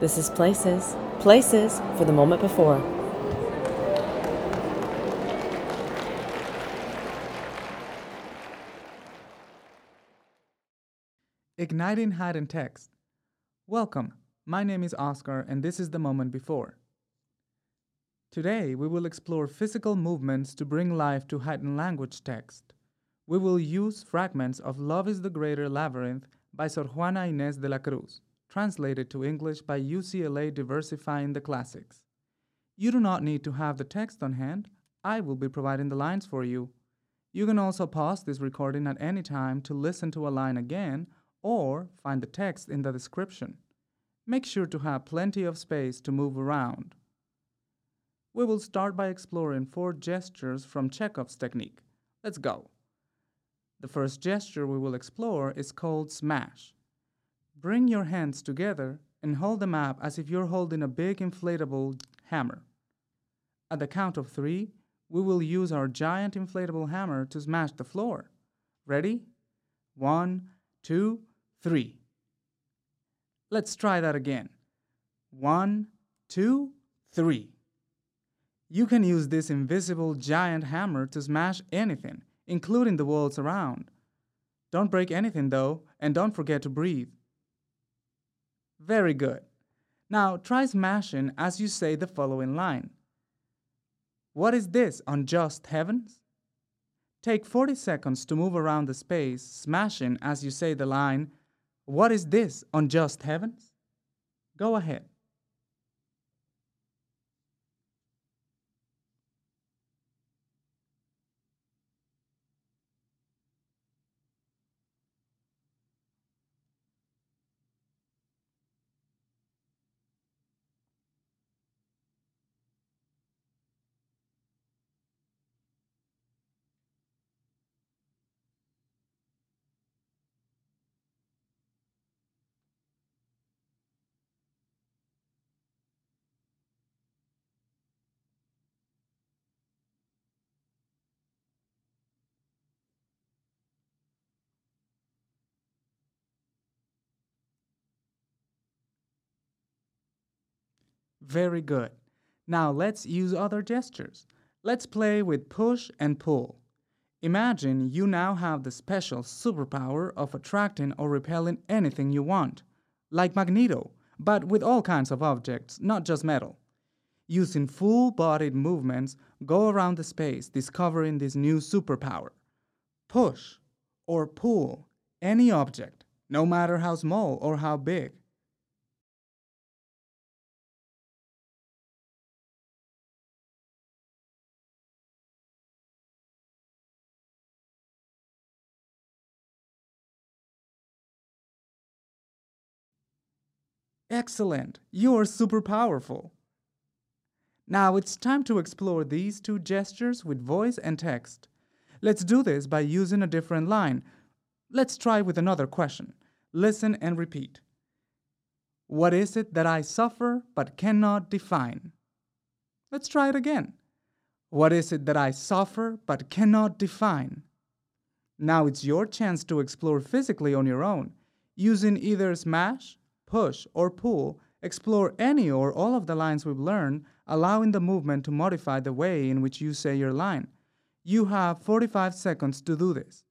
This is Places, Places for the moment before. Igniting Heightened Text. Welcome. My name is Oscar, and this is the moment before. Today, we will explore physical movements to bring life to heightened language text. We will use fragments of Love is the Greater Labyrinth by Sor Juana Inés de la Cruz, translated to English by UCLA Diversifying the Classics. You do not need to have the text on hand, I will be providing the lines for you. You can also pause this recording at any time to listen to a line again or find the text in the description. Make sure to have plenty of space to move around. We will start by exploring four gestures from Chekhov's technique. Let's go. The first gesture we will explore is called smash. Bring your hands together and hold them up as if you're holding a big inflatable hammer. At the count of three, we will use our giant inflatable hammer to smash the floor. Ready? One, two, three. Let's try that again. One, two, three. You can use this invisible giant hammer to smash anything, including the walls around. Don't break anything though, and don't forget to breathe. Very good. Now try smashing as you say the following line. What is this, unjust heavens? Take 40 seconds to move around the space, smashing as you say the line, What is this, unjust heavens? Go ahead. Very good. Now let's use other gestures. Let's play with push and pull. Imagine you now have the special superpower of attracting or repelling anything you want, like Magneto, but with all kinds of objects, not just metal. Using full bodied movements, go around the space discovering this new superpower. Push or pull any object, no matter how small or how big. Excellent! You are super powerful. Now it's time to explore these two gestures with voice and text. Let's do this by using a different line. Let's try with another question. Listen and repeat. What is it that I suffer but cannot define? Let's try it again. What is it that I suffer but cannot define? Now it's your chance to explore physically on your own, using either smash, push, or pull, explore any or all of the lines we've learned, allowing the movement to modify the way in which you say your line. You have 45 seconds to do this.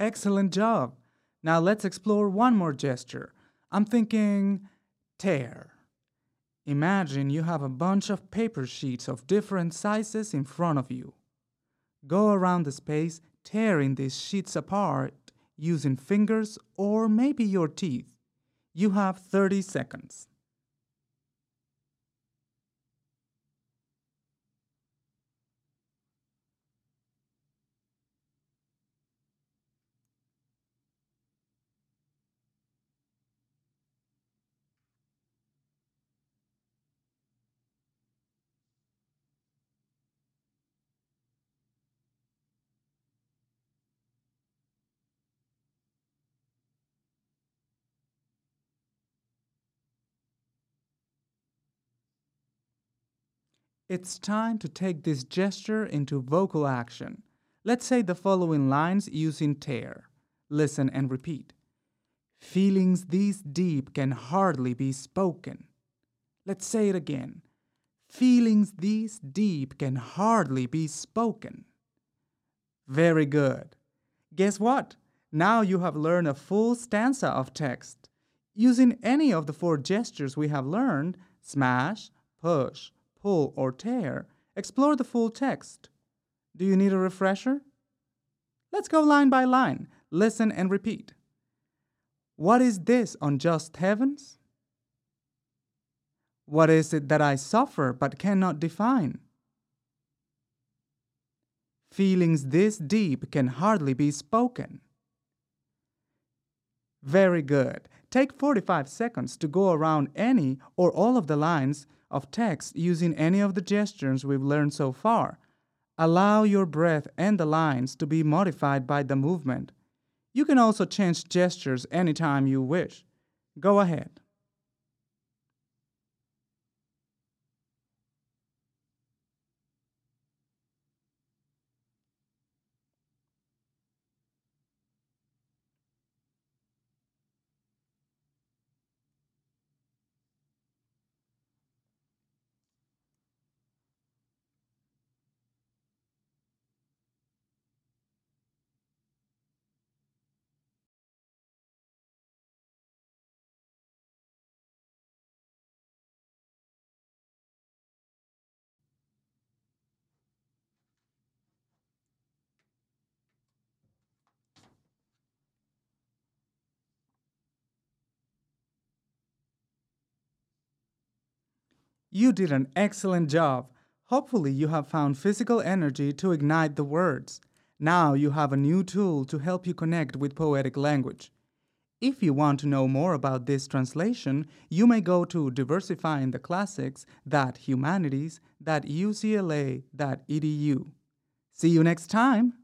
Excellent job. Now let's explore one more gesture. I'm thinking tear. Imagine you have a bunch of paper sheets of different sizes in front of you. Go around the space tearing these sheets apart using fingers or maybe your teeth. You have 30 seconds. It's time to take this gesture into vocal action. Let's say the following lines using tear. Listen and repeat. Feelings this deep can hardly be spoken. Let's say it again. Feelings this deep can hardly be spoken. Very good. Guess what? Now you have learned a full stanza of text. Using any of the four gestures we have learned smash, push, pull, or tear explore the full text. Do you need a refresher? Let's go line by line. Listen and repeat. What is this unjust heavens? What is it that I suffer but cannot define? Feelings this deep can hardly be spoken. Very good. Take 45 seconds to go around any or all of the lines of text using any of the gestures we've learned so far. Allow your breath and the lines to be modified by the movement. You can also change gestures anytime you wish. Go ahead. You did an excellent job. Hopefully, you have found physical energy to ignite the words. Now you have a new tool to help you connect with poetic language. If you want to know more about this translation, you may go to diversifyingtheclassics.humanities.ucla.edu. See you next time!